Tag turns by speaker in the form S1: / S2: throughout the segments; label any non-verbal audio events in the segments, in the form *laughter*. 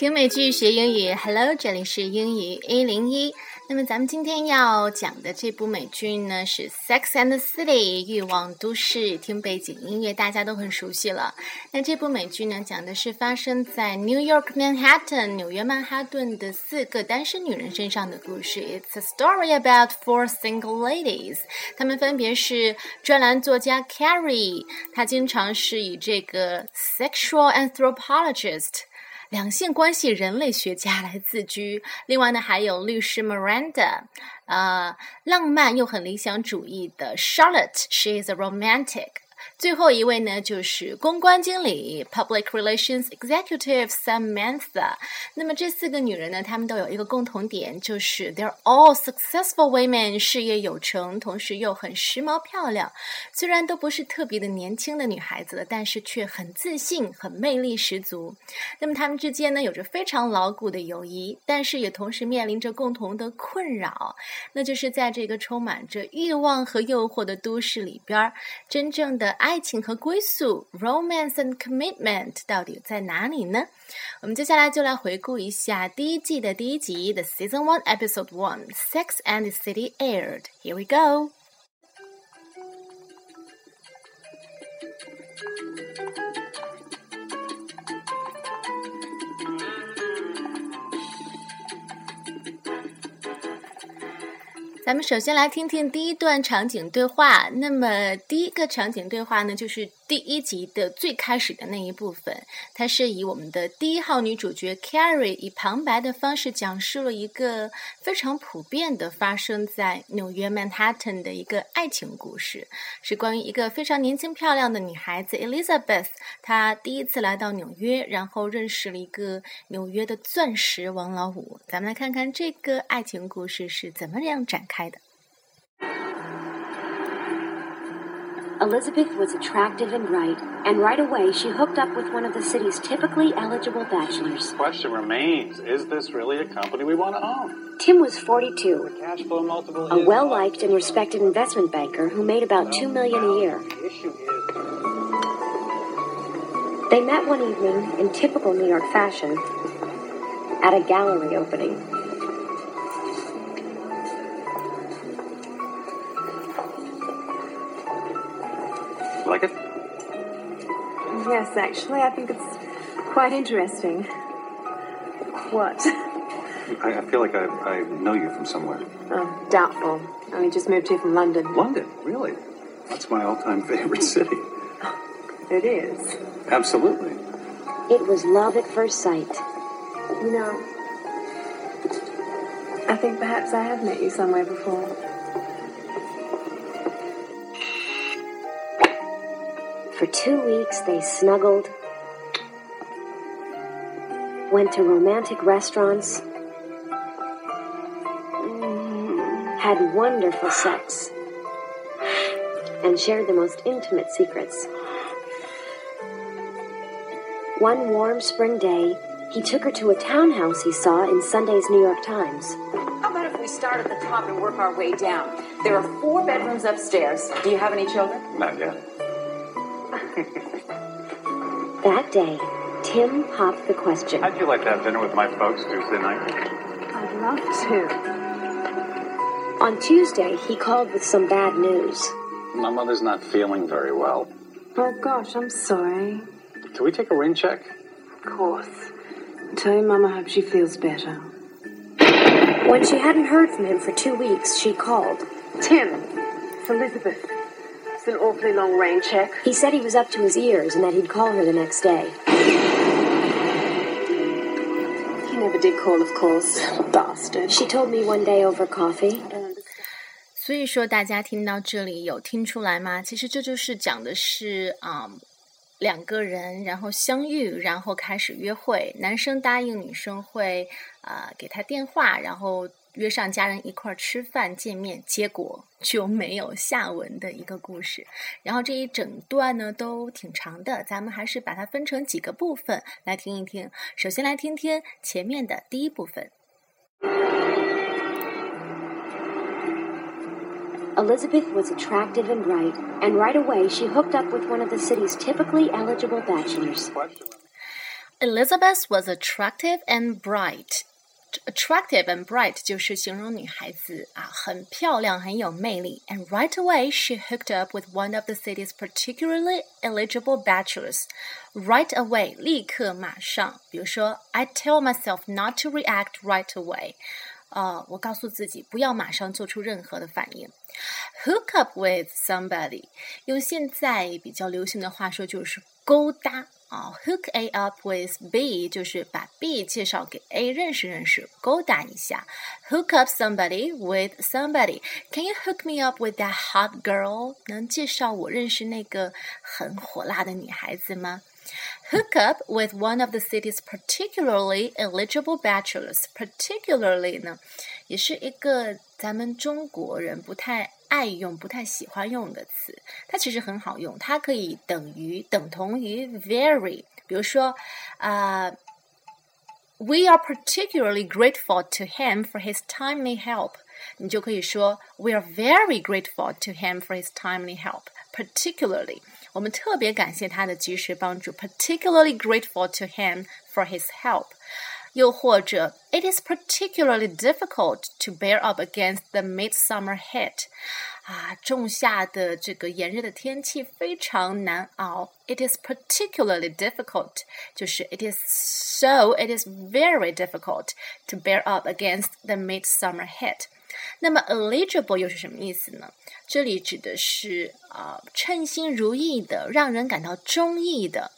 S1: 听美剧学英语，Hello，这里是英语一零一。那么咱们今天要讲的这部美剧呢是《Sex and City》欲望都市，听背景音乐大家都很熟悉了。那这部美剧呢讲的是发生在 New York Manhattan 纽约曼哈顿的四个单身女人身上的故事。It's a story about four single ladies。她们分别是专栏作家 Carrie，她经常是以这个 sexual anthropologist。两性关系人类学家来自居。另外呢，还有律师 Miranda，呃，浪漫又很理想主义的 Charlotte，she is a romantic。最后一位呢，就是公关经理 （Public Relations Executive Samantha）。那么这四个女人呢，她们都有一个共同点，就是 they're all successful women，事业有成，同时又很时髦漂亮。虽然都不是特别的年轻的女孩子了，但是却很自信，很魅力十足。那么她们之间呢，有着非常牢固的友谊，但是也同时面临着共同的困扰，那就是在这个充满着欲望和诱惑的都市里边，真正的爱。爱情和归宿，romance and commitment，到底在哪里呢？我们接下来就来回顾一下第一季的第一集，The Season One Episode One, Sex and the City aired. Here we go. 咱们首先来听听第一段场景对话。那么第一个场景对话呢，就是。第一集的最开始的那一部分，它是以我们的第一号女主角 Carrie 以旁白的方式讲述了一个非常普遍的发生在纽约曼哈顿的一个爱情故事，是关于一个非常年轻漂亮的女孩子 Elizabeth，她第一次来到纽约，然后认识了一个纽约的钻石王老五。咱们来看看这个爱情故事是怎么样展开的。
S2: Elizabeth was attractive and bright, and right away she hooked up with one of the city's typically eligible bachelors.
S3: The question remains is this really a company we want to own?
S2: Tim was 42,
S3: cash flow multiple
S2: a well liked and respected investment banker who made about $2 million a year.
S3: The issue is
S2: They met one evening in typical New York fashion at a gallery opening.
S3: Like it?
S4: Yes, actually, I think it's quite interesting. What?
S3: I, I feel like I, I know you from somewhere.
S4: Oh, doubtful. I only just moved here from London.
S3: London, really? That's my all time favorite city. *laughs*
S4: It is.
S3: Absolutely.
S2: It was love at first sight.
S4: You know, I think perhaps I have met you somewhere before.
S2: Two weeks, they snuggled, went to romantic restaurants, had wonderful sex, and shared the most intimate secrets. One warm spring day, he took her to a townhouse he saw in Sunday's New York Times.
S5: How about if we start at the top and work our way down? There are four bedrooms upstairs. Do you have any children?
S3: Not yet. *laughs*
S2: That day, Tim popped the question.
S3: How'd you like to have dinner with my folks Tuesday night?
S4: I'd love to.
S2: On Tuesday, he called with some bad news.
S3: My mother's not feeling very well.
S4: Oh gosh, I'm sorry.
S3: Can we take a rain check?
S4: Of course. Tell your mum I hope she feels better.
S2: When she hadn't heard from him for two weeks, she called.
S4: Tim, it's Elizabeth. It's an awfully long rain check.
S2: He said he was up to his ears and that he'd call her the next day.
S4: He never did call, of course. Bastard.
S2: She told me one day over coffee.
S1: 所以说，大家听到这里有听出来吗？其实这就是讲的是啊、嗯两个人然后相遇，然后开始约会。男生答应女生会啊、呃给他电话，然后 约上家人一块儿吃饭见面，结果就没有下文的一个故事。然后这一整段呢都挺长的，咱们还是把它分成几个部分来听一听。首先来听听前面的第一部分。
S2: Elizabeth was attractive and bright, and right away she hooked up with one of the city's typically eligible bachelors.
S1: Elizabeth was attractive and bright. Attractive and bright 就是形容女孩子啊，很漂亮，很有魅力。And right away, she hooked up with one of the city's particularly eligible bachelors. Right away，立刻马上。比如说，I tell myself not to react right away。呃，我告诉自己不要马上做出任何的反应。Hook up with somebody，用现在比较流行的话说就是勾搭。 啊，hook A up with B 就是把 B 介绍给 A 认识认识，勾搭一下。Hook up somebody with somebody. Can you hook me up with that hot girl？能介绍我认识那个很火辣的女孩子吗？Hook up with one of the city's particularly eligible bachelors. Particularly 呢，也是一个咱们中国人不太 爱用、不太喜欢用的词，它其实很好用，它可以等于、等同于 very。比如说，啊、uh,，We are particularly grateful to him for his timely help。你就可以说，We are very grateful to him for his timely help。Particularly，我们特别感谢他的及时帮助。Particularly grateful to him for his help。 又或者，It is particularly difficult to bear up against the midsummer heat。啊，仲夏的这个炎热的天气非常难熬。It is particularly difficult，就是 It is so it is very difficult to bear up against the midsummer heat。那么 eligible 又是什么意思呢？这里指的是啊、呃，称心如意的，让人感到中意的。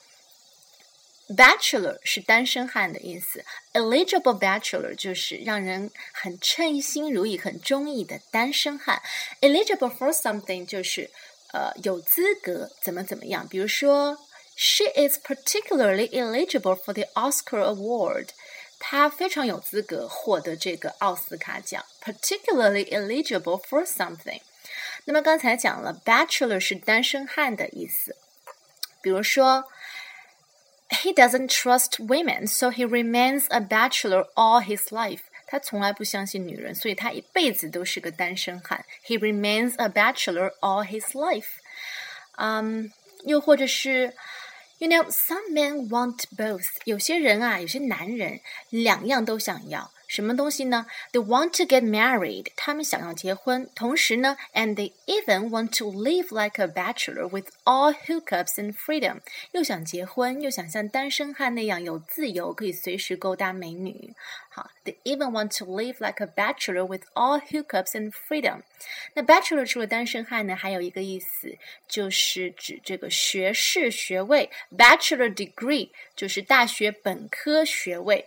S1: Bachelor 是单身汉的意思，eligible bachelor 就是让人很称心如意、很中意的单身汉。Eligible for something 就是呃有资格怎么怎么样。比如说，She is particularly eligible for the Oscar award。她非常有资格获得这个奥斯卡奖，particularly eligible for something。那么刚才讲了，bachelor 是单身汉的意思，比如说。He doesn't trust women, so he remains a bachelor all his life. 他从来不相信女人，所以他一辈子都是个单身汉。He remains a bachelor all his life. 嗯，又或者是，You know, some men want both. 有些人啊，有些男人两样都想要。 什么东西呢？They want to get married，他们想要结婚，同时呢，and they even want to live like a bachelor with all hookups and freedom，又想结婚，又想像单身汉那样有自由，可以随时勾搭美女。好，they even want to live like a bachelor with all hookups and freedom。那 bachelor 除了单身汉呢，还有一个意思就是指这个学士学位，bachelor degree 就是大学本科学位。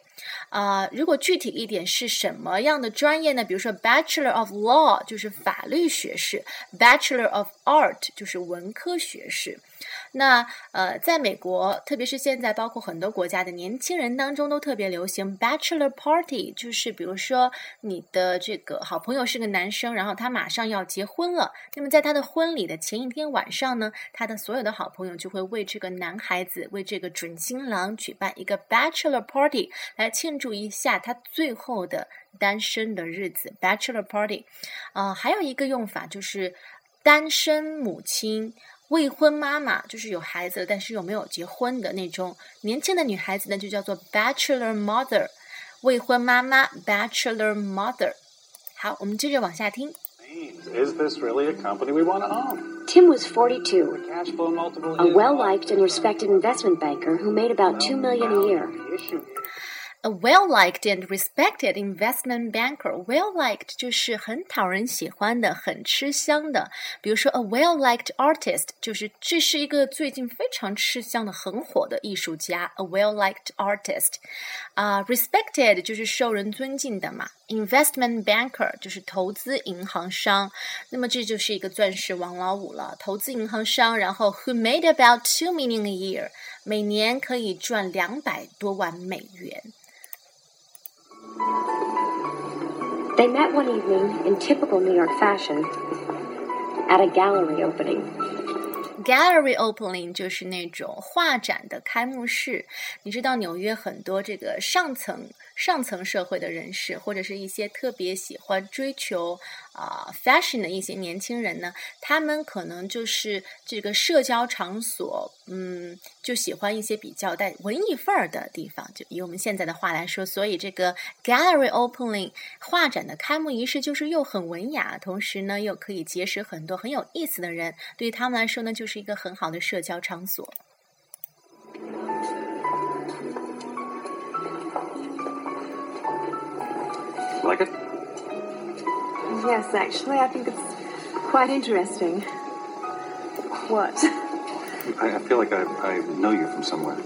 S1: 啊、如果具体一点是什么样的专业呢？比如说 Bachelor of Law 就是法律学士，Bachelor of Art 就是文科学士。那呃，在美国，特别是现在，包括很多国家的年轻人当中，都特别流行 bachelor party，就是比如说你的这个好朋友是个男生，然后他马上要结婚了，那么在他的婚礼的前一天晚上呢，他的所有的好朋友就会为这个男孩子，为这个准新郎举办一个 bachelor party，来庆祝一下他最后的单身的日子。bachelor party，啊、还有一个用法就是单身母亲。未婚妈妈就是有孩子了，但是又没有结婚的那种年轻的女孩子呢，就叫做 bachelor mother。未婚妈妈 bachelor mother。好，我们接着往下听。
S3: Is this really a company we want to own?
S2: Tim was 42,
S3: Cash flow multiple
S2: a well liked and respected investment banker who made about two million a year.
S1: A well-liked and respected investment banker. Well-liked 就是很讨人喜欢的，很吃香的。比如说，a well-liked artist 就是这是一个最近非常吃香的、很火的艺术家。A well-liked artist。啊、，respected 就是受人尊敬的嘛。Investment banker 就是投资银行商。那么这就是一个钻石王老五了，投资银行商。然后，who made about two million a year，每年可以赚两百多万美元。
S2: They met one evening in typical New York fashion at a gallery opening.
S1: Gallery opening 就是那种画展的开幕式。你知道纽约很多这个上层 上层社会的人士，或者是一些特别喜欢追求啊、fashion 的一些年轻人呢，他们可能就是这个社交场所，嗯，就喜欢一些比较带文艺范儿的地方。就以我们现在的话来说，所以这个 gallery opening 画展的开幕仪式就是又很文雅，同时呢又可以结识很多很有意思的人，对于他们来说呢，就是一个很好的社交场所。
S3: Like it?
S4: Yes, actually, I think it's quite interesting. What?
S3: I, I feel like I, I know you from somewhere.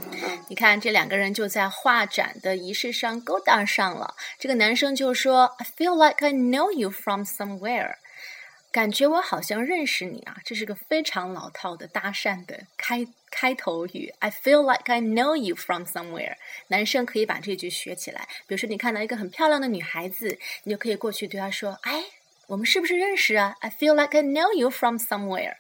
S1: 你看，这两个人就在画展的仪式上勾搭上了。这个男生就说：“I feel like I know you from somewhere。” 感觉我好像认识你啊，这是个非常老套的搭讪的开开头语。I feel like I know you from somewhere。男生可以把这句学起来。比如说，你看到一个很漂亮的女孩子，你就可以过去对她说：“哎，我们是不是认识啊？I feel like I know you from somewhere。”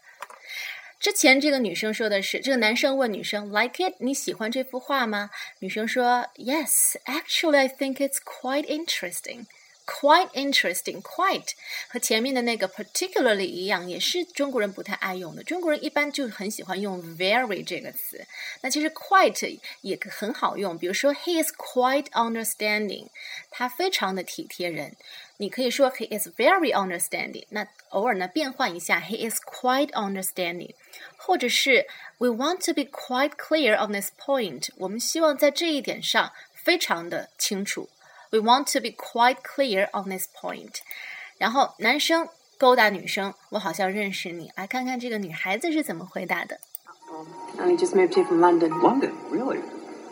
S1: 之前这个女生说的是，这个男生问女生 “like it”，你喜欢这幅画吗？女生说 “Yes, actually, I think it's quite interesting.” Quite interesting, quite 和前面的那个 particularly 一样，也是中国人不太爱用的。中国人一般就很喜欢用 very 这个词。那其实 quite 也很好用，比如说 He is quite understanding，他非常的体贴人。你可以说 He is very understanding。那偶尔呢变换一下，He is quite understanding，或者是 We want to be quite clear on this point。我们希望在这一点上非常的清楚。 We want to be quite clear on this point。然后男生勾搭女生，我好像认识你，来看看这个女孩子是怎么回答的。
S4: Only just moved here from London.
S3: London, really?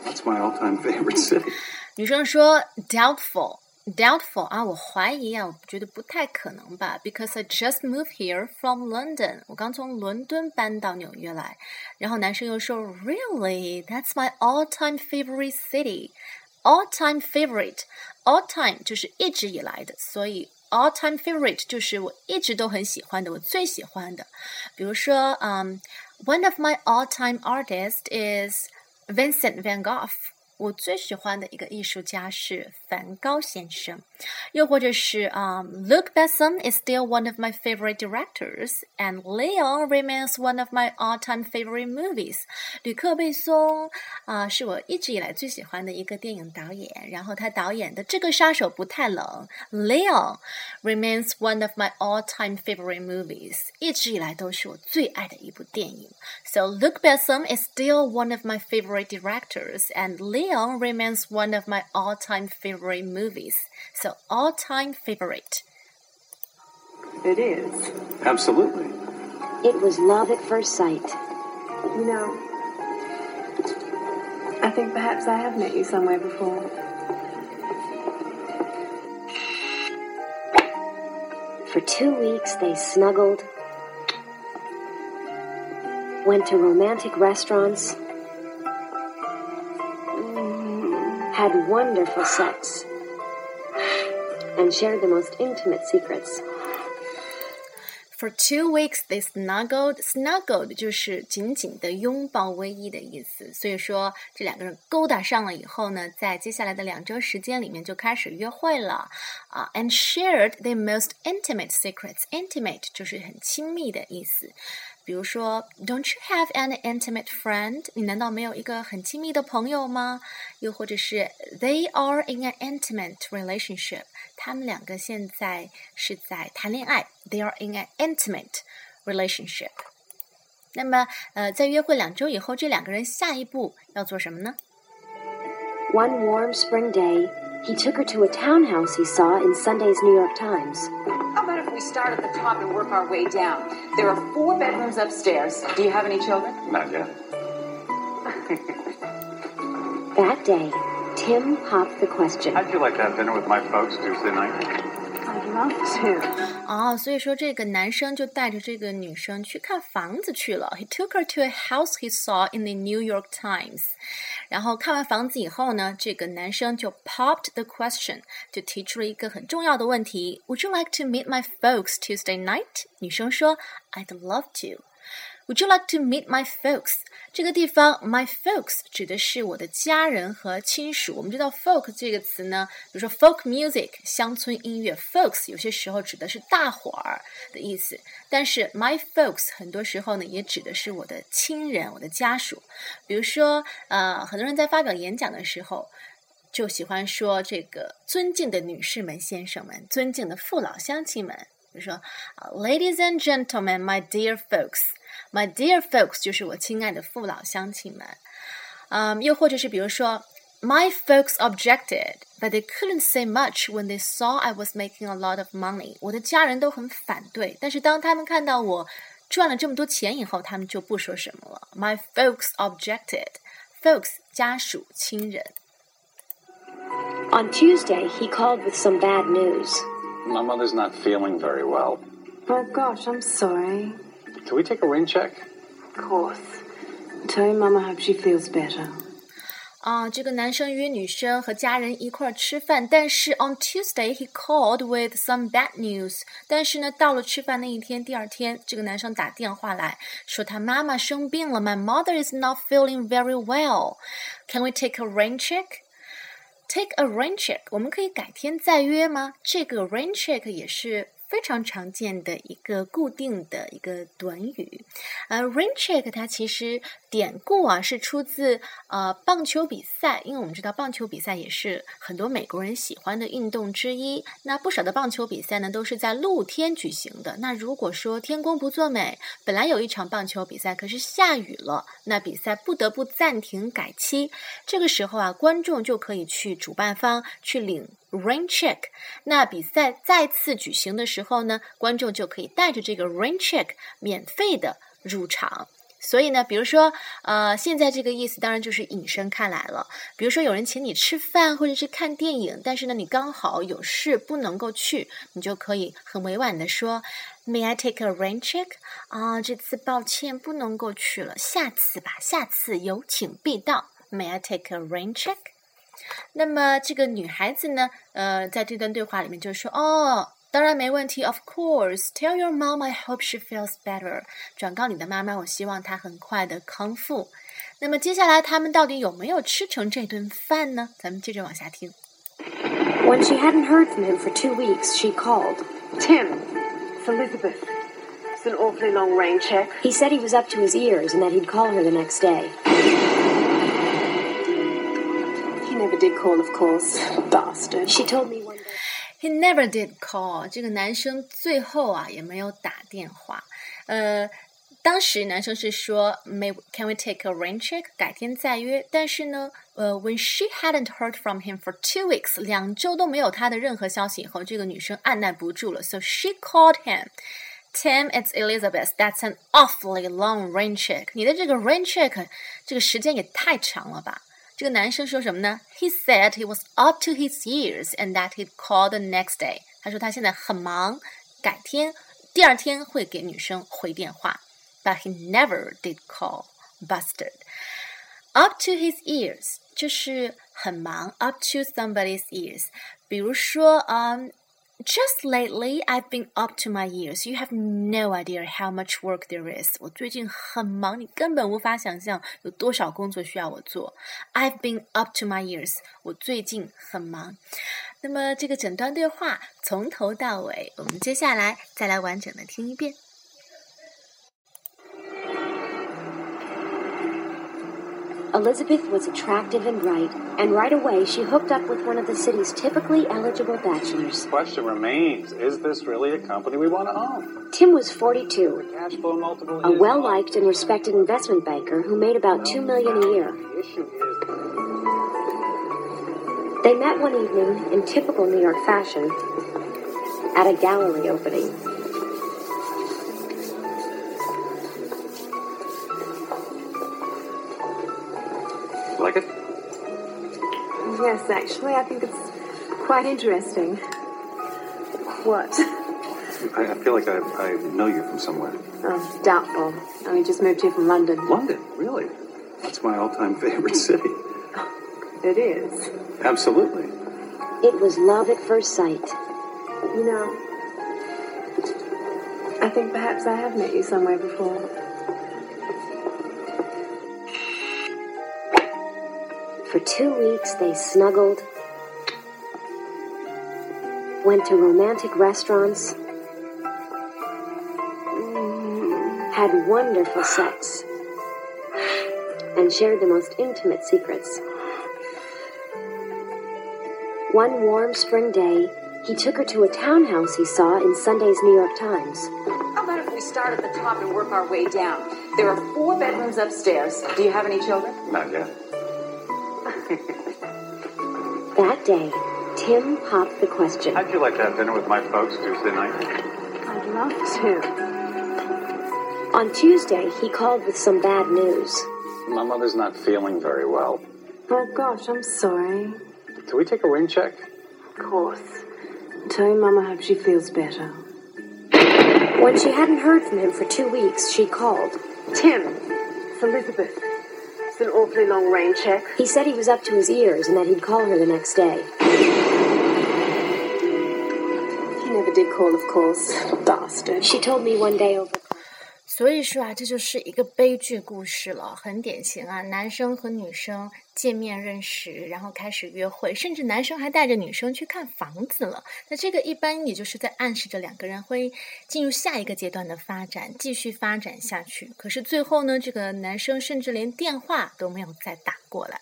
S3: That's my all-time favorite city. *laughs*
S1: 女生说 doubtful。Doubtful 啊，我怀疑啊，我觉得不太可能吧，because I just moved here from London，我刚从伦敦搬到纽约来。然后男生又说，Really, that's my all-time favorite city. All-time favorite, all-time 就是一直以来的，所以 all-time favorite 就是我一直都很喜欢的，我最喜欢的。比如说，嗯、um,，One of my all-time artists is Vincent Van Gogh。我最喜欢的一个艺术家是梵高先生， 又或者是啊、um,，Luc Besson is still one of my favorite directors, and Leon remains one of my all-time favorite movies. 吕克·贝松啊、呃，是我一直以来最喜欢的一个电影导演。然后他导演的《这个杀手不太冷》，Leon remains one of my all-time favorite movies. movies，一直以来都是我最爱的一部电影。So Luc Besson is still one of my favorite directors, and Leon remains one of my all-time favorite movies. So all-time favorite.
S4: It is.
S3: Absolutely.
S2: It was love at first sight.
S4: You know, I think perhaps I have met you somewhere before.
S2: For two weeks, they snuggled, went to romantic restaurants, had wonderful sex, and shared the most intimate secrets.
S1: For two weeks they snuggled. Snuggled 就是紧紧的拥抱偎依的意思。所以说，这两个人勾搭上了以后呢，在接下来的两周时间里面就开始约会了啊。And shared their most intimate secrets. Intimate 就是很亲密的意思。 比如说，Don't you have an intimate friend？你难道没有一个很亲密的朋友吗？又或者是 They are in an intimate relationship。他们两个现在是在谈恋爱。They are in an intimate relationship。那么，呃，在约会两周以后，这两个人下一步要做什么呢？
S2: One warm spring day, he took her to a townhouse he saw in Sunday's New York Times.
S5: How about if we start at the top and work our way down? There are four bedrooms upstairs. Do you have any children?
S3: Not yet.
S2: That day, Tim popped the question.
S3: How'd you like to have dinner with my folks Tuesday night?
S4: I'd love to.
S1: 哦，所以说这个男生就带着这个女生去看房子去了。He *laughs* took her to a house he saw in the New York Times。然后看完房子以后呢，这个男生就 popped the question，就提出了一个很重要的问题：Would you like to meet my folks Tuesday night？女生说：I'd love to。 Would you like to meet my folks？这个地方，my folks 指的是我的家人和亲属。我们知道 folk 这个词呢，比如说 folk music 乡村音乐，folks 有些时候指的是大伙儿的意思。但是 my folks 很多时候呢，也指的是我的亲人、我的家属。比如说，呃，很多人在发表演讲的时候，就喜欢说这个尊敬的女士们、先生们，尊敬的父老乡亲们。比如说，Ladies and gentlemen, my dear folks。My dear folks，就是我亲爱的父老乡亲们。嗯，又或者是比如说，My folks objected, but they couldn't say much when they saw I was making a lot of money。我的家人都很反对，但是当他们看到我赚了这么多钱以后，他们就不说什么了。My folks objected. Folks，家属、亲人。
S2: On Tuesday, he called with some bad news.
S3: My mother's not feeling very well.
S4: Oh gosh, I'm sorry.
S3: Can we take a rain check?
S4: Of course. Tell your mama I hope she feels better.
S1: 啊，这个男生约女生和家人一块儿吃饭，但是 on Tuesday he called with some bad news。但是呢，到了吃饭那一天，第二天，这个男生打电话来说他妈妈生病了，My mother is not feeling very well. Can we take a rain check? Take a rain check，我们可以改天再约吗？这个 rain check 也是 非常常见的一个固定的一个短语，呃，rain check 它其实典故啊是出自呃棒球比赛，因为我们知道棒球比赛也是很多美国人喜欢的运动之一。那不少的棒球比赛呢都是在露天举行的。那如果说天公不作美，本来有一场棒球比赛，可是下雨了，那比赛不得不暂停改期。这个时候啊，观众就可以去主办方去领。Rain check，那比赛再次举行的时候呢，观众就可以带着这个 rain check 免费的入场。所以呢，比如说，呃，现在这个意思当然就是引申开来了。比如说，有人请你吃饭或者是看电影，但是呢，你刚好有事不能够去，你就可以很委婉的说，May I take a rain check？啊，这次抱歉不能够去了，下次吧，下次有请必到。May I take a rain check？那么这个女孩子呢，呃，在这段对话里面就说：“哦，当然没问题，Of course. Tell your mom I hope she feels better. 转告你的妈妈，我希望她很快的康复。”那么接下来他们到底有没有吃成这顿饭呢？咱们接着往下听。
S2: When she hadn't heard from him for two weeks, she called.
S4: Tim, it's Elizabeth. It's an awfully long rain check.
S2: He said he was up to his ears and that he'd call her the next day.
S4: did call, of course. Bastard.
S2: She told me one day.
S1: He never did call。这个男生最后啊也没有打电话。呃，当时男生是说，May can we take a rain check？改天再约。但是呢，呃，when she hadn't heard from him for two weeks，两周都没有他的任何消息以后，这个女生按耐不住了，so she called him。Tim, it's Elizabeth. That's an awfully long rain check. 你的这个 rain check 这个时间也太长了吧？ 这个男生说什么呢？He said he was up to his ears and that he'd call the next day。他说他现在很忙，改天第二天会给女生回电话。But he never did call. Busted. Up to his ears 就是很忙，up to somebody's ears。比如说，嗯、 Just lately, I've been up to my ears. You have no idea how much work there is. 我最近很忙，你根本无法想象有多少工作需要我做。I've been up to my ears. 我最近很忙。那么这个整段对话从头到尾，我们接下来再来完整的听一遍。
S2: Elizabeth was attractive and bright, and right away she hooked up with one of the city's typically eligible bachelors.
S3: Question remains: Is this really a company we want to own?
S2: Tim was 42,
S3: Cash flow multiple.
S2: a well-liked and respected investment banker who made about 2 million a year.
S3: The issue is.
S2: They met one evening in typical New York fashion at a gallery opening.
S4: Yes, actually, I think it's quite interesting. What?
S3: I, I feel like I, I know you from somewhere.
S4: Oh, doubtful. Oh, I only just moved here from London.
S3: London, really? That's my all-time favorite *laughs* city.
S4: It is.
S3: Absolutely.
S2: It was love at first sight.
S4: You know, I think perhaps I have met you somewhere before.
S2: For two weeks, they snuggled, went to romantic restaurants, had wonderful sex, and shared the most intimate secrets. One warm spring day, he took her to a townhouse he saw in Sunday's New York Times.
S5: How about if we start at the top and work our way down? There are four bedrooms upstairs. Do you have any children?
S3: Not yet.
S2: That day, Tim popped the question.
S3: How'd you like to have dinner with my folks Tuesday night?
S4: I'd love to.
S2: On Tuesday, he called with some bad news.
S3: My mother's not feeling very well.
S4: Oh gosh, I'm sorry.
S3: Can we take a rain check?
S4: Of course. Tell your mum I hope she feels better.
S2: When she hadn't heard from him for two weeks, she called.
S4: Tim, it's Elizabeth. It's an awfully long rain check.
S2: He said he was up to his ears and that he'd call her the next day.
S4: He never did call, of course. Bastard.
S2: She told me one day over.
S1: 所以说啊，这就是一个悲剧故事了，很典型啊。男生和女生见面认识，然后开始约会，甚至男生还带着女生去看房子了。那这个一般也就是在暗示着两个人会进入下一个阶段的发展，继续发展下去。可是最后呢，这个男生甚至连电话都没有再打过来。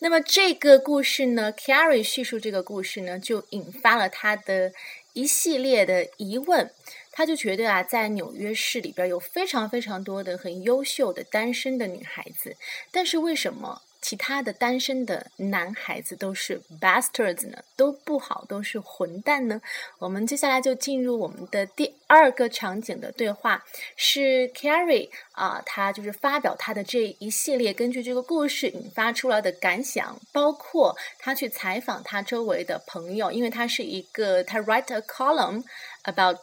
S1: 那么这个故事呢，Carrie 叙述这个故事呢，就引发了他的一系列的疑问。他就觉得啊，在纽约市里边有非常非常多的很优秀的单身的女孩子，但是为什么其他的单身的男孩子都是 bastards 呢？都不好，都是混蛋呢？我们接下来就进入我们的第二个场景的对话，是 Carrie 啊，他就是发表他的这一系列根据这个故事引发出来的感想，包括他去采访他周围的朋友，因为他是一个他 write a column about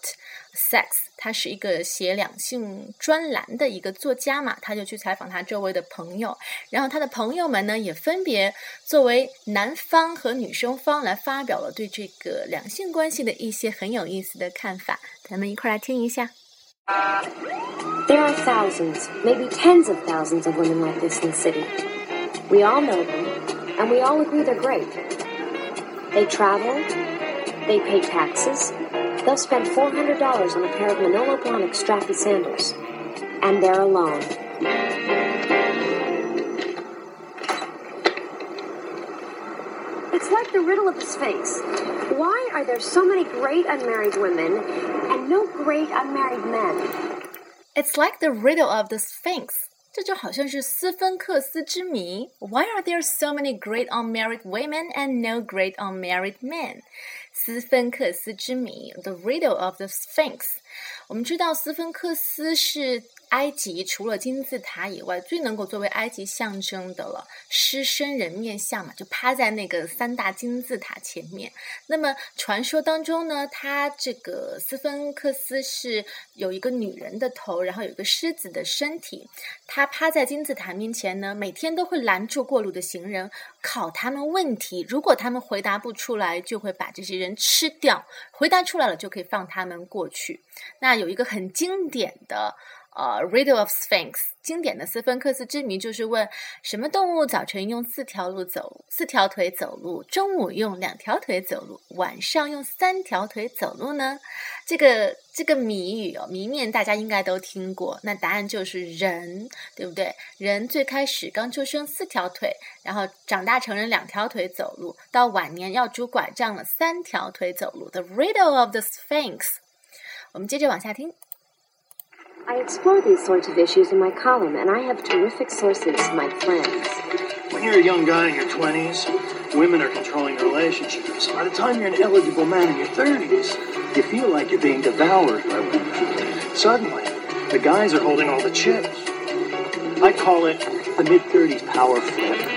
S1: sex，他是一个写两性专栏的一个作家嘛，他就去采访他周围的朋友，然后他的朋友们呢也分别作为男方和女生方来发表了对这个两性关系的一些很有意思的看法，咱们一块儿来听一下。
S2: There are thousands, maybe tens of thousands of women like this in the city. We all know them, and we all agree they're great. They travel, they pay taxes, they'll spend $400 on a pair of Manolo Blahnik strappy sandals. And they're alone. It's like the riddle of the Sphinx. Why are there so many great unmarried women and no great unmarried men?
S1: It's like the riddle of the Sphinx. 这就好像是斯芬克斯之谜。Why are there so many great unmarried women and no great unmarried men？斯芬克斯之谜，The riddle of the Sphinx。我们知道斯芬克斯是 埃及除了金字塔以外最能够作为埃及象征的了，狮身人面像嘛，就趴在那个三大金字塔前面。那么传说当中呢，他这个斯芬克斯是有一个女人的头，然后有一个狮子的身体。他趴在金字塔面前呢，每天都会拦住过路的行人，考他们问题。如果他们回答不出来，就会把这些人吃掉；回答出来了，就可以放他们过去。那有一个很经典的。呃、，Riddle of Sphinx，经典的斯芬克斯之谜就是问什么动物早晨用四条路走，四条腿走路，中午用两条腿走路，晚上用三条腿走路呢？这个这个谜语哦，谜面大家应该都听过。那答案就是人，对不对？人最开始刚出生四条腿，然后长大成人两条腿走路，到晚年要拄拐杖了，三条腿走路。The Riddle of the Sphinx。我们接着往下听。
S2: I explore these sorts of issues in my column, and I have terrific sources, my friends.
S6: When you're a young guy in your 20s, women are controlling your relationships. By the time you're an eligible man in your 30s, you feel like you're being devoured by women. Suddenly, the guys are holding all the chips. I call it the mid 30s power flip.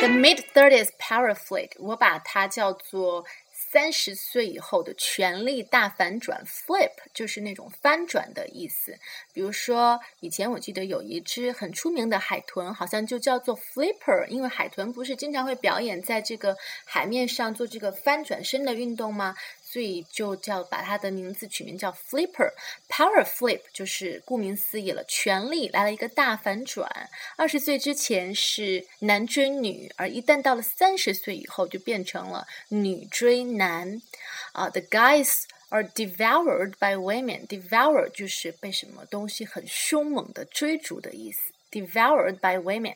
S1: The mid thirties power flick，我把它叫做 三十岁以后的权力大反转，flip 就是那种翻转的意思。比如说，以前我记得有一只很出名的海豚，好像就叫做 flipper，因为海豚不是经常会表演在这个海面上做这个翻转身的运动吗？所以就叫把它的名字取名叫 Flipper。Power flip 就是顾名思义了，权力来了一个大反转。二十岁之前是男追女，而一旦到了三十岁以后，就变成了女追男。啊，the guys are devoured by women，devoured 就是被什么东西很凶猛的追逐的意思。devoured by women。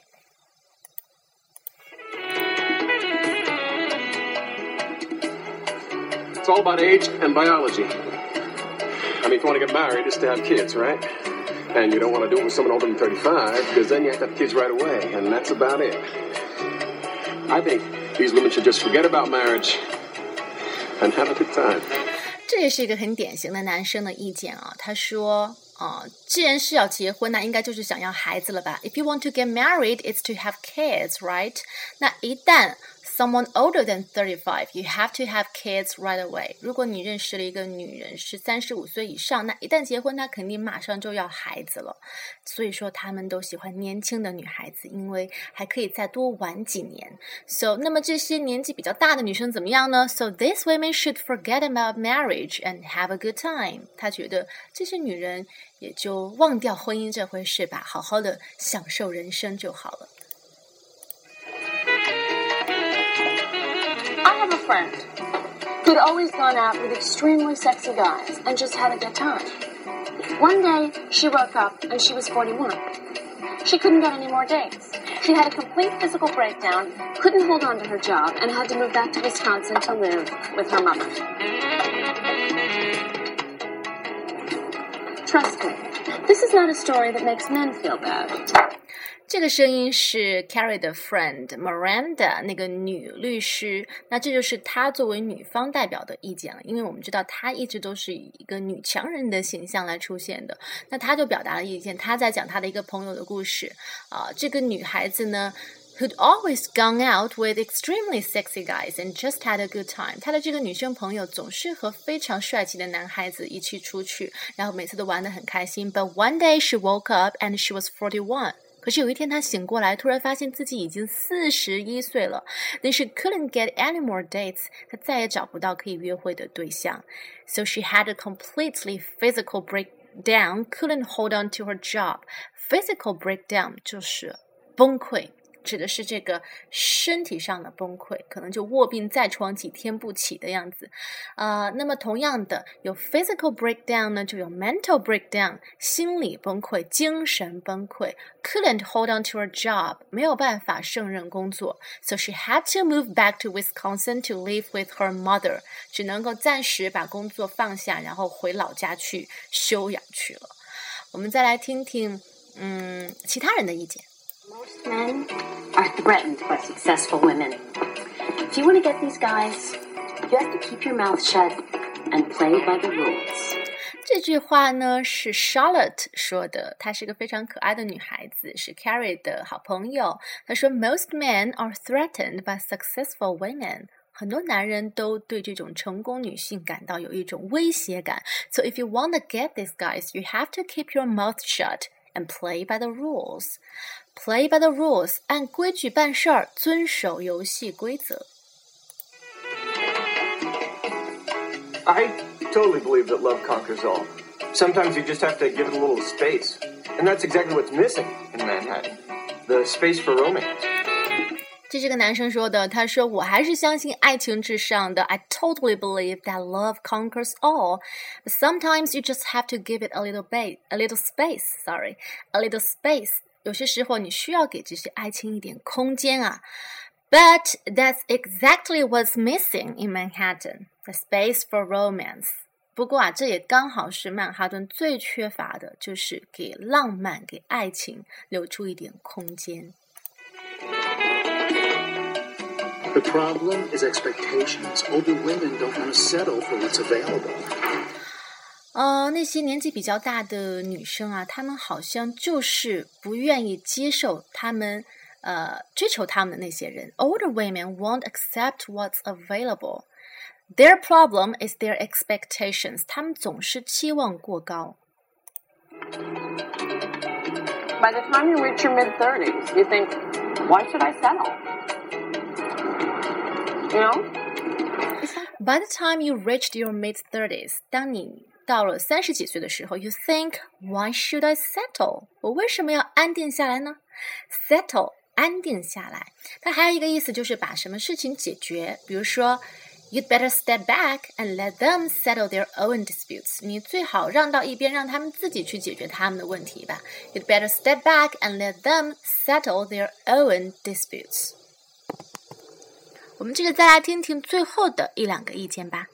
S7: It's all about age and biology. I mean, if you want to get married, it's to have kids, right? And you don't want to do it with someone older than 35 because then you have to have kids right away, and that's about it. I think these women should just forget about marriage and have a good time.
S1: 这也是一个很典型的男生的意见啊。他说：“啊、呃，既然是要结婚，那应该就是想要孩子了吧？If you want to get married, it's to have kids, right？那一旦 someone older than thirty five, you have to have kids right away。如果你认识了一个女人是三十五岁以上，那一旦结婚，她肯定马上就要孩子了。所以说，他们都喜欢年轻的女孩子，因为还可以再多玩几年。So，那么这些年纪比较大的女生怎么样呢？So these women should forget about marriage and have a good time。他觉得这些女人也就忘掉婚姻这回事吧，好好的享受人生就好了。
S2: Friend who'd always gone out with extremely sexy guys and just had a good time. One day, she woke up and she was 41. She couldn't get any more dates. She had a complete physical breakdown, couldn't hold on to her job, and had to move back to Wisconsin to live with her mother. Trust me, this is not a story that makes men feel bad.
S1: 这个声音是 Carrie 的 friend Miranda 那个女律师，那这就是她作为女方代表的意见了。因为我们知道她一直都是以一个女强人的形象来出现的，那她就表达了意见。她在讲她的一个朋友的故事啊，这个女孩子呢。Who'd always gone out with extremely sexy guys and just had a good time。她的这个女生朋友总是和非常帅气的男孩子一起出去，然后每次都玩得很开心。But one day she woke up and she was forty-one。可是有一天，她醒过来，突然发现自己已经四十一岁了。但是 couldn't get any more dates。她再也找不到可以约会的对象。So she had a completely physical breakdown. Couldn't hold on to her job. Physical breakdown 就是崩溃。指的是这个身体上的崩溃，可能就卧病在床几天不起的样子。呃，那么同样的，有 physical breakdown 呢，就有 mental breakdown，心理崩溃、精神崩溃。Couldn't hold on to her job，没有办法胜任工作，so she had to move back to Wisconsin to live with her mother，只能够暂时把工作放下，然后回老家去休养去了。我们再来听听，嗯，其他人的意见。
S2: Most men are threatened by successful women. If you want to get these guys, you have to keep your mouth shut and play by the rules.
S1: 这句话呢是 Charlotte 说的，她是个非常可爱的女孩子，是 Carrie 的好朋友。她说：“Most men are threatened by successful women。”很多男人都对这种成功女性感到有一种威胁感。So if you want to get these guys, you have to keep your mouth shut and play by the rules. Play by the rules，按规矩办事儿，遵守游戏规则。
S8: I totally believe that love conquers all. Sometimes you just have to give it a little space. And that's exactly what's missing in Manhattan the space for romance.
S1: 这是个男生说的，他说：“我还是相信爱情至上的。I totally believe that love conquers all, but sometimes you just have to give it a little bit, a little space. Sorry, a little space. 有些时候你需要给这些爱情一点空间啊。But that's exactly what's missing in Manhattan, the space for romance. 不过啊，这也刚好是曼哈顿最缺乏的，就是给浪漫、给爱情留出一点空间。”
S6: The problem is expectations. Older women don't want to settle for what's available.
S1: 呃，那些年纪比较大的女生啊，她们好像就是不愿意接受他们呃追求他们的那些人。Older women won't accept what's available. Their problem is their expectations. 她们总是期望过高。
S4: By the time you reach your mid 30s, you think, why should I settle? You know?
S1: By the time you reached your mid thirties，当你到了三十几岁的时候，you think why should I settle？我为什么要安定下来呢？Settle 安定下来，它还有一个意思就是把什么事情解决，比如说。You'd better step back and let them settle their own disputes. 你最好让到一边，让他们自己去解决他们的问题吧。You'd better step back and let them settle their own disputes. 我们接着再来听听最后的一两个意见吧。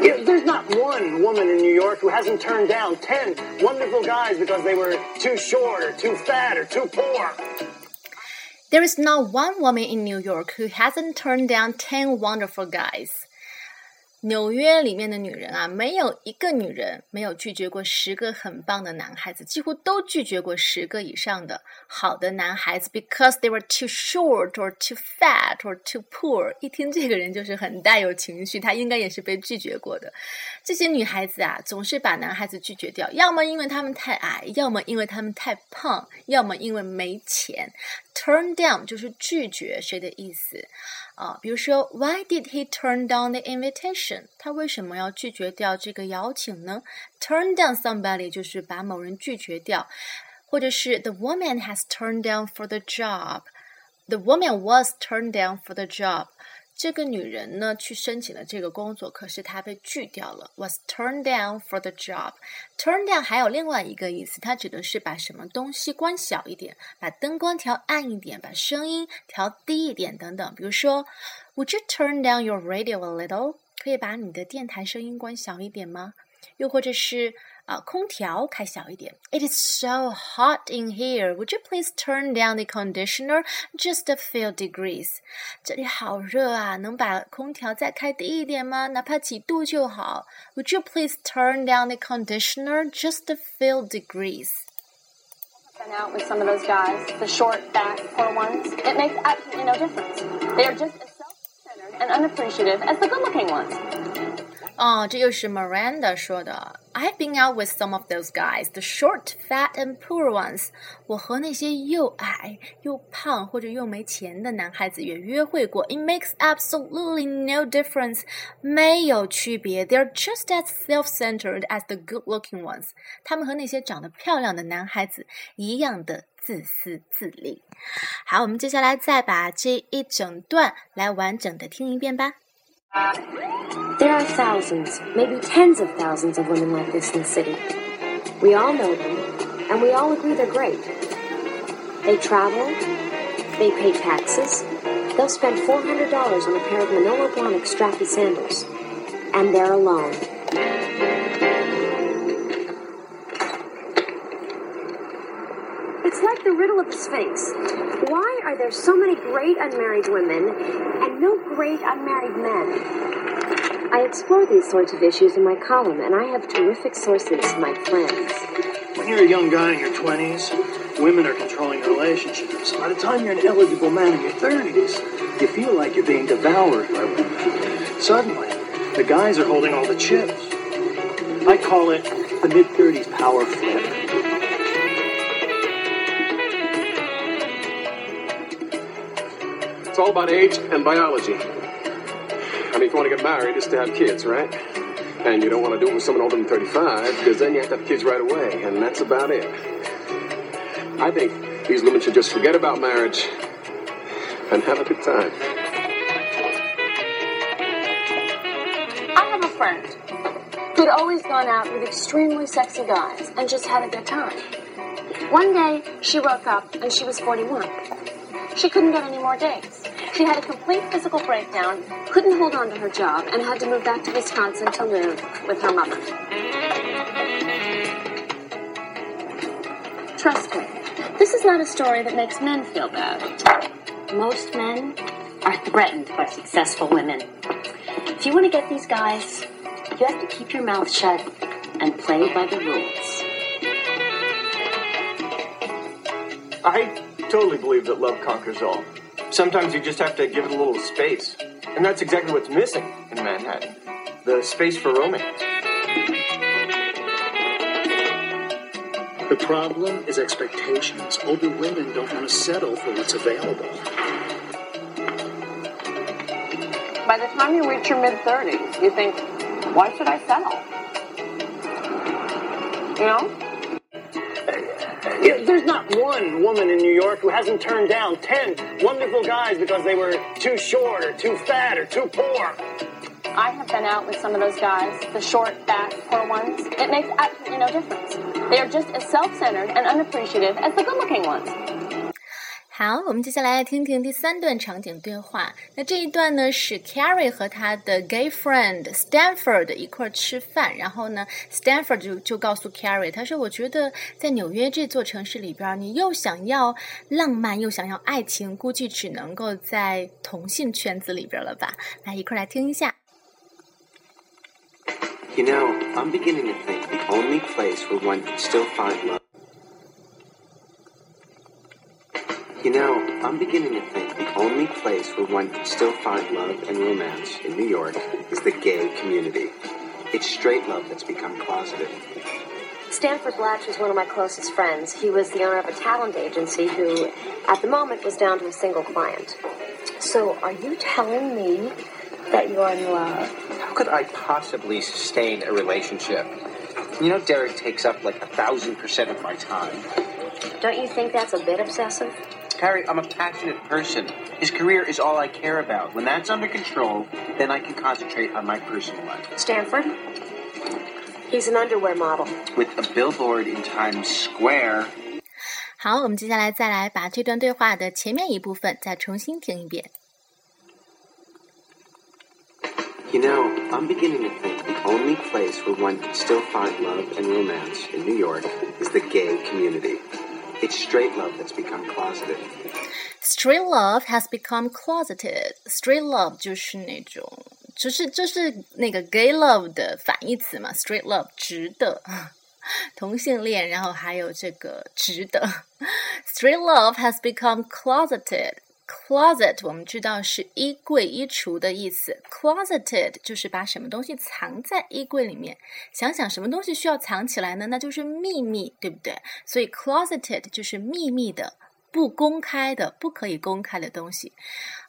S6: Yeah, there's not one woman in New York who hasn't turned down ten wonderful guys because they were too short or too fat or too poor.
S1: There is not one woman in New York who hasn't turned down ten wonderful guys. 纽约里面的女人啊，没有一个女人没有拒绝过十个很棒的男孩子，几乎都拒绝过十个以上的好的男孩子，because they were too short or too fat or too poor。一听这个人就是很带有情绪，他应该也是被拒绝过的。这些女孩子啊，总是把男孩子拒绝掉，要么因为他们太矮，要么因为他们太胖，要么因为没钱。Turn down 就是拒绝谁的意思。啊，比如说，Why did he turn down the invitation？他为什么要拒绝掉这个邀请呢？Turn down somebody 就是把某人拒绝掉，或者是 The woman has turned down for the job。The woman was turned down for the job。这个女人呢，去申请了这个工作，可是她被拒掉了，was turned down for the job。turn down 还有另外一个意思，它指的是把什么东西关小一点，把灯光调暗一点，把声音调低一点等等。比如说，Would you turn down your radio a little？可以把你的电台声音关小一点吗？又或者是啊，空调开小一点。It is so hot in here. Would you please turn down the conditioner just a few degrees? 这里好热啊，能把空调再开低一点吗？哪怕几度就好。Would you please turn down the conditioner just a few degrees?
S2: Been out with some of those guys, the short, fat, poor ones. It makes absolutely no difference. They are just as self-centered and unappreciative as the good-looking ones.
S1: 哦，这又是 Miranda 说的。I've been out with some of those guys, the short, fat, and poor ones。我和那些又矮又胖或者又没钱的男孩子也约会过。It makes absolutely no difference，没有区别。They're just as self-centered as the good-looking ones。他们和那些长得漂亮的男孩子一样的自私自利。好，我们接下来再把这一整段来完整的听一遍吧。
S2: There are thousands, maybe tens of thousands of women like this in the city. We all know them, and we all agree they're great. They travel, they pay taxes, they'll spend $400 on a pair of Manolo Blahnik strappy sandals, and they're alone. It's like the riddle of the Sphinx. Why are there so many great unmarried women and no great unmarried men? I explore these sorts of issues in my column, and I have terrific sources, my friends.
S6: When you're a young guy in your 20s, women are controlling relationships. By the time you're an eligible man in your 30s, you feel like you're being devoured by women. Suddenly, the guys are holding all the chips. I call it the mid 30s power flip.
S7: It's all about age and biology. I mean, if you want to get married, it's to have kids, right? And you don't want to do it with someone older than 35 because then you have to have kids right away, and that's about it. I think these women should just forget about marriage and have a good time.
S2: I have a friend who'd always gone out with extremely sexy guys and just had a good time. One day, she woke up and she was 41. She couldn't get any more dates. She had a complete physical breakdown, couldn't hold on to her job, and had to move back to Wisconsin to live with her mother. Trust me, this is not a story that makes men feel bad. Most men are threatened by successful women. If you want to get these guys, you have to keep your mouth shut and play by the rules.
S8: I totally believe that love conquers all. Sometimes you just have to give it a little space. And that's exactly what's missing in Manhattan the space for romance.
S6: The problem is expectations. Older women don't want to settle for what's available.
S4: By the time you reach your mid 30s, you think, why should I settle? You know?
S6: Yeah, there's not one woman in New York who hasn't turned down ten wonderful guys because they were too short or too fat or too poor.
S9: I have been out with some of those guys, the short, fat, poor ones. It makes absolutely no difference. They are just as self-centered and unappreciative as the good-looking ones.
S1: 好，我们接下来来听听第三段场景对话。那这一段呢是 Carrie 和他的 gay friend Stanford 一块儿吃饭，然后呢，Stanford 就就告诉 Carrie，他说：“我觉得在纽约这座城市里边，你又想要浪漫又想要爱情，估计只能够在同性圈子里边了吧？”来，一块儿来听一下。
S10: You know, I'm beginning to think the only place where one can still find love. You know, I'm beginning to think the only place where one can still find love and romance in New York is the gay community. It's straight love that's become closeted.
S2: Stanford Blatch was one of my closest friends. He was the owner of a talent agency who, at the moment, was down to a single client. So, are you telling me that you're in love?
S11: How could I possibly sustain a relationship? You know, Derek takes up like a thousand percent of my time.
S2: Don't you think that's a bit obsessive?
S11: Carrie, I'm a passionate person. His career is all I care about. When that's under control, then I can concentrate on my personal life.
S2: Stanford? He's an underwear model.
S11: With a billboard in Times Square.
S1: 好，我们接下来再来把这段对话的前面一部分再重新听一遍。
S10: You know, I'm beginning to think the only place where one can still find love and romance in New York is the gay community. It's straight love that's become closeted.
S1: Straight love has become closeted. Straight love 就是那种，就是就是那个 gay love 的反义词嘛。Straight love 直的，同性恋，然后还有这个直的。Straight love has become closeted. Closet 我们知道是衣柜、衣橱的意思，closeted 就是把什么东西藏在衣柜里面。想想什么东西需要藏起来呢？那就是秘密，对不对？所以 closeted 就是秘密的、不公开的、不可以公开的东西。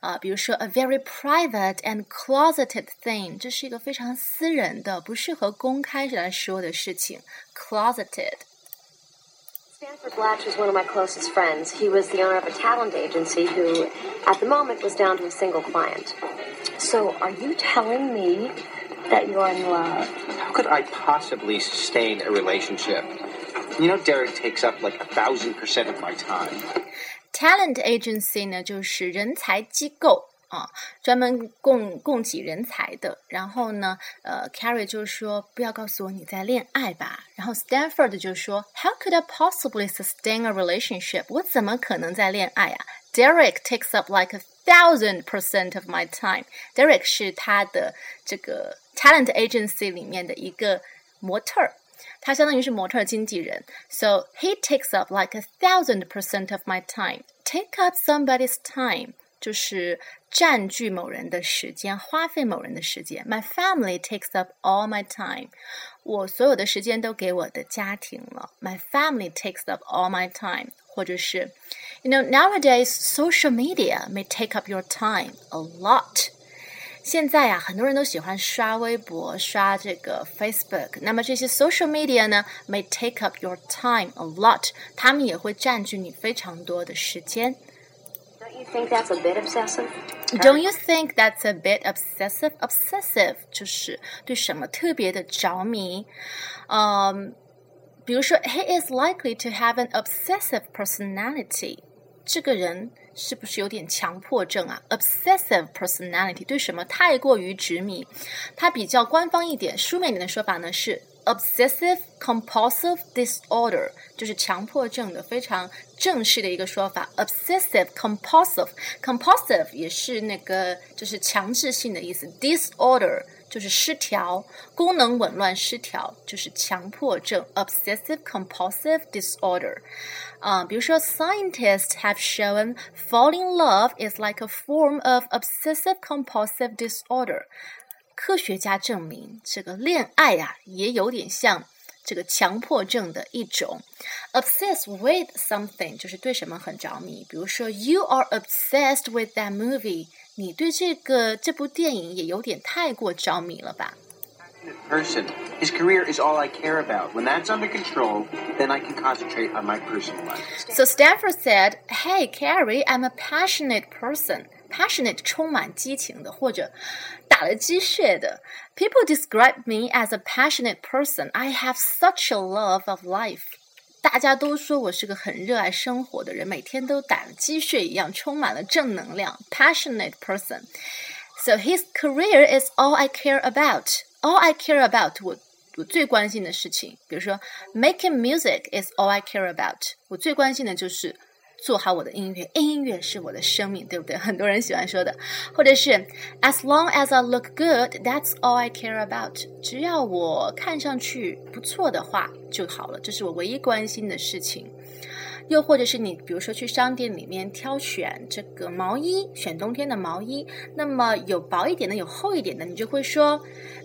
S1: 啊、比如说 a very private and closeted thing，这是一个非常私人的、不适合公开来说的事情。Closeted。
S2: Stanford Blatch was one of my closest friends. He was the owner of a talent agency who, at the moment, was down to a single client. So, are you telling me that you're in love?
S11: How could I possibly sustain a relationship? You know, Derek takes up like a thousand percent of my time.
S1: Talent agency 呢，就是人才机构 啊，专门供供给人才的。然后呢，呃，Carrie 就说不要告诉我你在恋爱吧。然后 Stanford 就说 How could I possibly sustain a relationship？我怎么可能在恋爱啊？Derek takes up like a thousand percent of my time。Derek 是他的这个 talent agency 里面的一个模特儿。他相当于是模特经纪人，so he takes up like a thousand percent of my time. Take up somebody's time 就是占据某人的时间，花费某人的时间。My family takes up all my time. 我所有的时间都给我的家庭了。My family takes up all my time. 或者是，you know nowadays social media may take up your time a lot. 现在呀、啊，很多人都喜欢刷微博、刷这个 Facebook。那么这些 social media 呢，may take up your time a lot，他们也会占据你非常多的时间。
S2: Don't you think that's a bit obsessive?
S1: Don't you think that's a bit obsessive? Obsessive 就是对什么特别的着迷。嗯，比如说，He is likely to have an obsessive personality。这个人是不是有点强迫症啊？Obsessive personality 对什么太过于执迷？它比较官方一点、书面一点的说法呢是 obsessive compulsive disorder，就是强迫症的非常正式的一个说法。obsessive compulsive compulsive 也是那个就是强制性的意思，disorder。就是失调，功能紊乱失调，就是强迫症 （obsessive compulsive disorder）。啊、比如说，scientists have shown falling in love is like a form of obsessive compulsive disorder。 科学家证明，这个恋爱呀、也有点像这个强迫症的一种。obsess with something 就是对什么很着迷，比如说，you are obsessed with that movie。 你对这个这部电影也有点太过着迷了吧？
S11: Person. His career is all I care about. When that's under control, then I can concentrate on my personal life.
S1: So Stanford said, "Hey, Carrie, I'm a passionate person. Passionate 充满激情的，或者打了鸡血的。People describe me as a passionate person. I have such a love of life." 大家都说我是个很热爱生活的人，每天都打了鸡血一样，充满了正能量。Passionate person. So his career is all I care about. All I care about 我我最关心的事情，比如说 making music is all I care about。我最关心的就是 做好我的音乐，音乐是我的生命，对不对？很多人喜欢说的，或者是 as long as I look good, that's all I care about。只要我看上去不错的话就好了，这是我唯一关心的事情。又或者是你，比如说去商店里面挑选这个毛衣，选冬天的毛衣，那么有薄一点的，有厚一点的，你就会说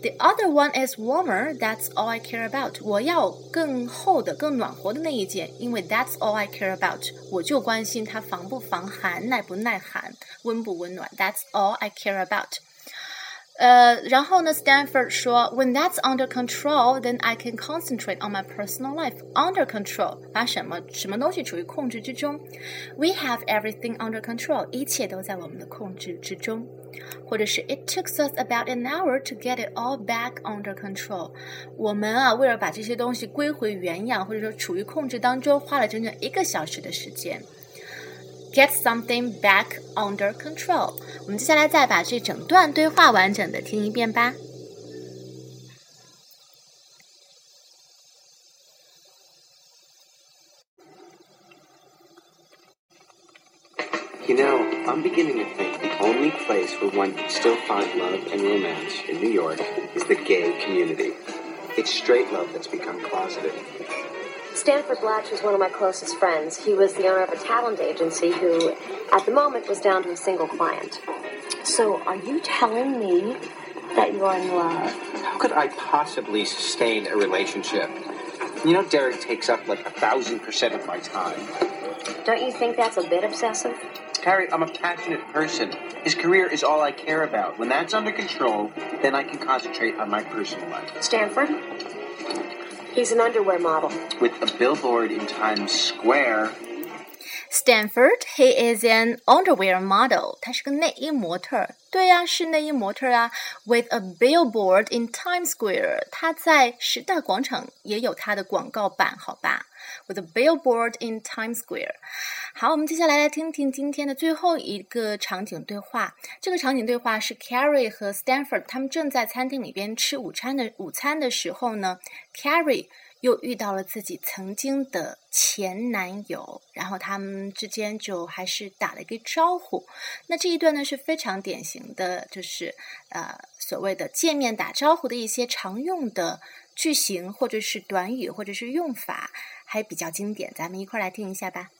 S1: ，The other one is warmer. That's all I care about. 我要更厚的、更暖和的那一件，因为 That's all I care about. 我就关心它防不防寒、耐不耐寒、温不温暖。That's all I care about. 呃，然后呢，Stanford 说，When that's under control, then I can concentrate on my personal life. Under control，把什么什么东西处于控制之中？We have everything under control，一切都在我们的控制之中。或者是 It took us about an hour to get it all back under control。我们啊，为了把这些东西归回原样，或者说处于控制当中，花了整整一个小时的时间。 Get something back under control。我们接下来再把这整段对话完整的听一遍吧。
S10: You know, I'm beginning to think the only place where one can still find love and romance in New York is the gay community. It's straight love that's become closeted.
S2: Stanford Blatch was one of my closest friends. He was the owner of a talent agency who, at the moment, was down to a single client. So, are you telling me that you're in love?
S11: How could I possibly sustain a relationship? You know, Derek takes up like a thousand percent of my time.
S2: Don't you think that's a bit obsessive?
S11: Carrie, I'm a passionate person. His career is all I care about. When that's under control, then I can concentrate on my personal life.
S2: Stanford? He's an underwear model.
S11: With a billboard in Times Square.
S1: Stanford, he is an underwear model. 他是个内衣模特儿。对呀、是内衣模特儿啊。With a billboard in Times Square，他在时代广场也有他的广告板，好吧？With a billboard in Times Square。 好，我们接下来来听听今天的最后一个场景对话。这个场景对话是 Carrie 和 Stanford 他们正在餐厅里边吃午餐的午餐的时候呢，Carrie 又遇到了自己曾经的前男友，然后他们之间就还是打了一个招呼。那这一段呢是非常典型的，就是呃所谓的见面打招呼的一些常用的句型，或者是短语，或者是用法，还比较经典。咱们一块儿来听一下吧。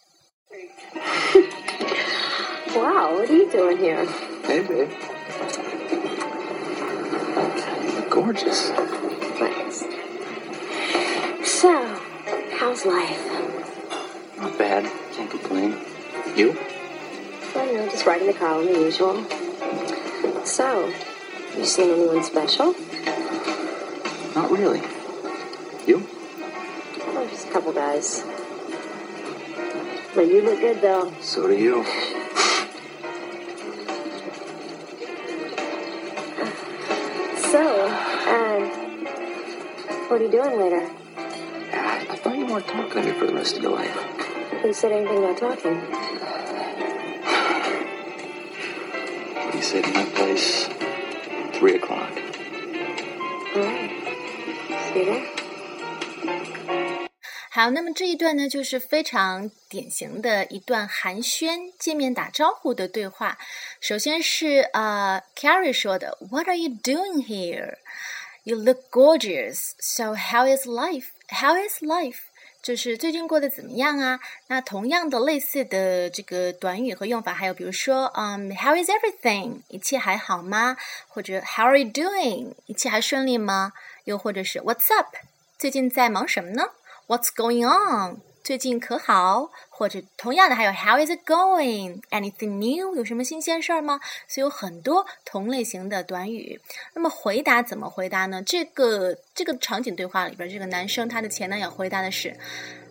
S2: Wow, what are you doing here?
S10: Hey, babe. Gorgeous.
S2: Thanks. So, how's life?
S10: Not bad. Can't complain. You?
S2: Well, you know, just riding the car the usual. So, you seen anyone special?
S10: Not really. You?
S2: Oh, just a couple guys. But you look good, though.
S10: So do you.
S2: So, uh, what are you doing later?
S10: I, I thought you weren't talking to me for the rest of your life.
S2: Who said anything about talking?
S10: You said my place, three o'clock.
S2: All right. See you there.
S1: 好，那么这一段呢，就是非常典型的一段寒暄、见面打招呼的对话。首先是呃，Carrie 说的，What are you doing here? You look gorgeous. So how is life? How is life? 就是最近过得怎么样啊？那同样的类似的这个短语和用法，还有比如说，嗯、，“How is everything？一切还好吗？或者 How are you doing？一切还顺利吗？又或者是 What's up？最近在忙什么呢？What's going on？最近可好？或者同样的还有 How is it going? Anything new? 有什么新鲜事儿吗？所以有很多同类型的短语。那么回答怎么回答呢？这个这个场景对话里边，这个男生他的前男友回答的是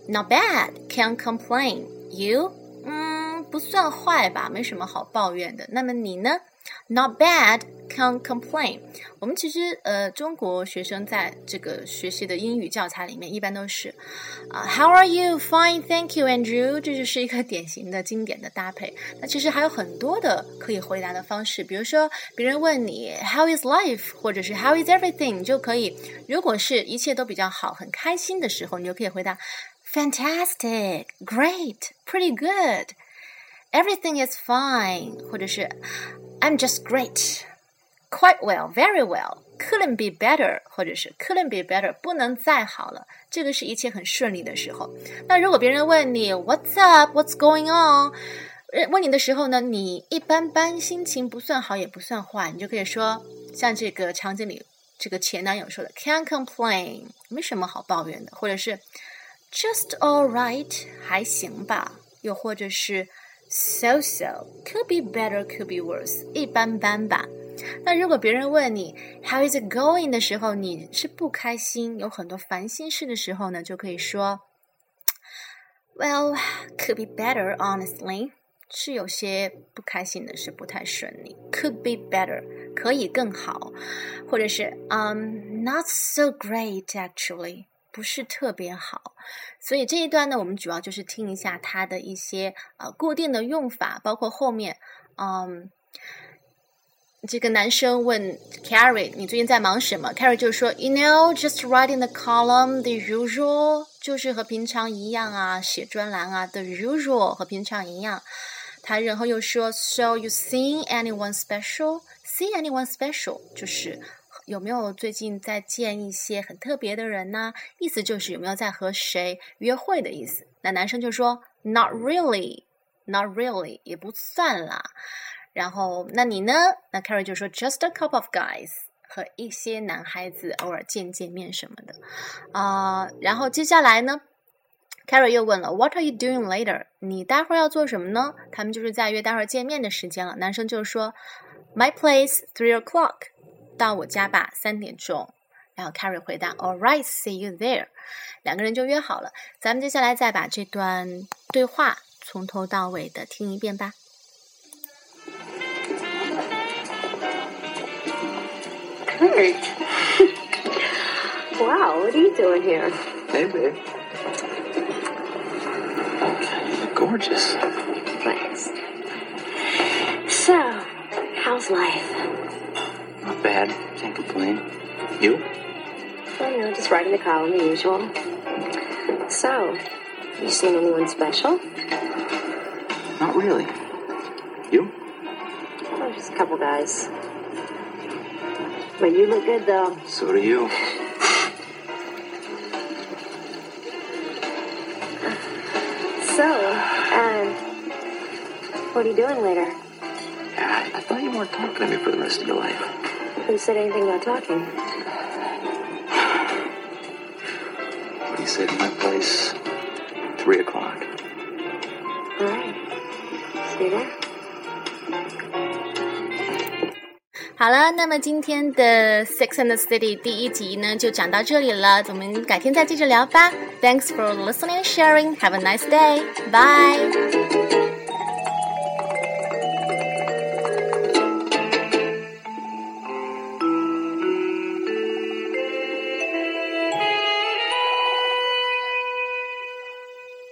S1: Not bad, can't complain. You? 嗯，不算坏吧，没什么好抱怨的。那么你呢 ？Not bad, can't complain。我们其实呃，中国学生在这个学习的英语教材里面，一般都是啊，How are you? Fine, thank you, Andrew。这就是一个典型的经典的搭配。那其实还有很多的可以回答的方式，比如说别人问你 How is life？或者是 How is everything？你就可以，如果是一切都比较好、很开心的时候，你就可以回答 Fantastic, great, pretty good. Everything is fine，或者是 I'm just great, quite well, very well, couldn't be better，或者是 couldn't be better，不能再好了。这个是一切很顺利的时候。那如果别人问你 What's up? What's going on? 问你的时候呢，你一般般，心情不算好也不算坏，你就可以说像这个场景里这个前男友说的 Can't complain，没什么好抱怨的，或者是 Just all right，还行吧，又或者是。So so could be better, could be worse，一般般吧。那如果别人问你 How is it going 的时候，你是不开心，有很多烦心事的时候呢，就可以说 Well, could be better, honestly，是有些不开心的，是不太顺利。Could be better，可以更好，或者是 Um, not so great actually。 不是特别好，所以这一段呢，我们主要就是听一下它的一些呃固定的用法，包括后面，嗯，这个男生问 Carrie，你最近在忙什么？Carrie 就说，You know, just writing the column, the usual，就是和平常一样啊，写专栏啊，the usual 和平常一样。他然后又说，So you see anyone special? See anyone special 就是。有没有最近在见一些很特别的人呢？意思就是有没有在和谁约会的意思。那男生就说 Not really, not really，也不算啦。然后那你呢？那 Carrie 就说 Just a couple of guys，和一些男孩子偶尔见见面什么的啊。然后接下来呢，Carrie 又问了 What are you doing later？你待会儿要做什么呢？他们就是在约待会儿见面的时间了。男生就说 My place three o'clock。到我家吧，三点钟。然后 Carrie 回答：“All right, see you there。”两个人就约好了。咱们接下来再把这段对话从头到尾的听一遍吧。
S4: Kurt. *laughs* wow, what are you doing here?
S10: Hey, babe. You're gorgeous.
S4: Thanks. So, how's life?
S10: Not bad. Can't complain. You?
S2: Well, you know, just writing the column, the usual. So, you seen anyone special?
S10: Not really. You?
S2: Oh, just a couple guys. But you look good, though.
S10: So do you.
S2: So, uh, what are you doing later?
S10: I, I thought you weren't talking to me for the rest of your life.
S2: Who said anything about talking?
S10: He said my place, three o'clock.
S2: All right. See you there.
S1: 好了，那么今天的《Sex and the City》第一集呢，就讲到这里了。我们改天再接着聊吧。Thanks for listening and sharing. Have a nice day. Bye.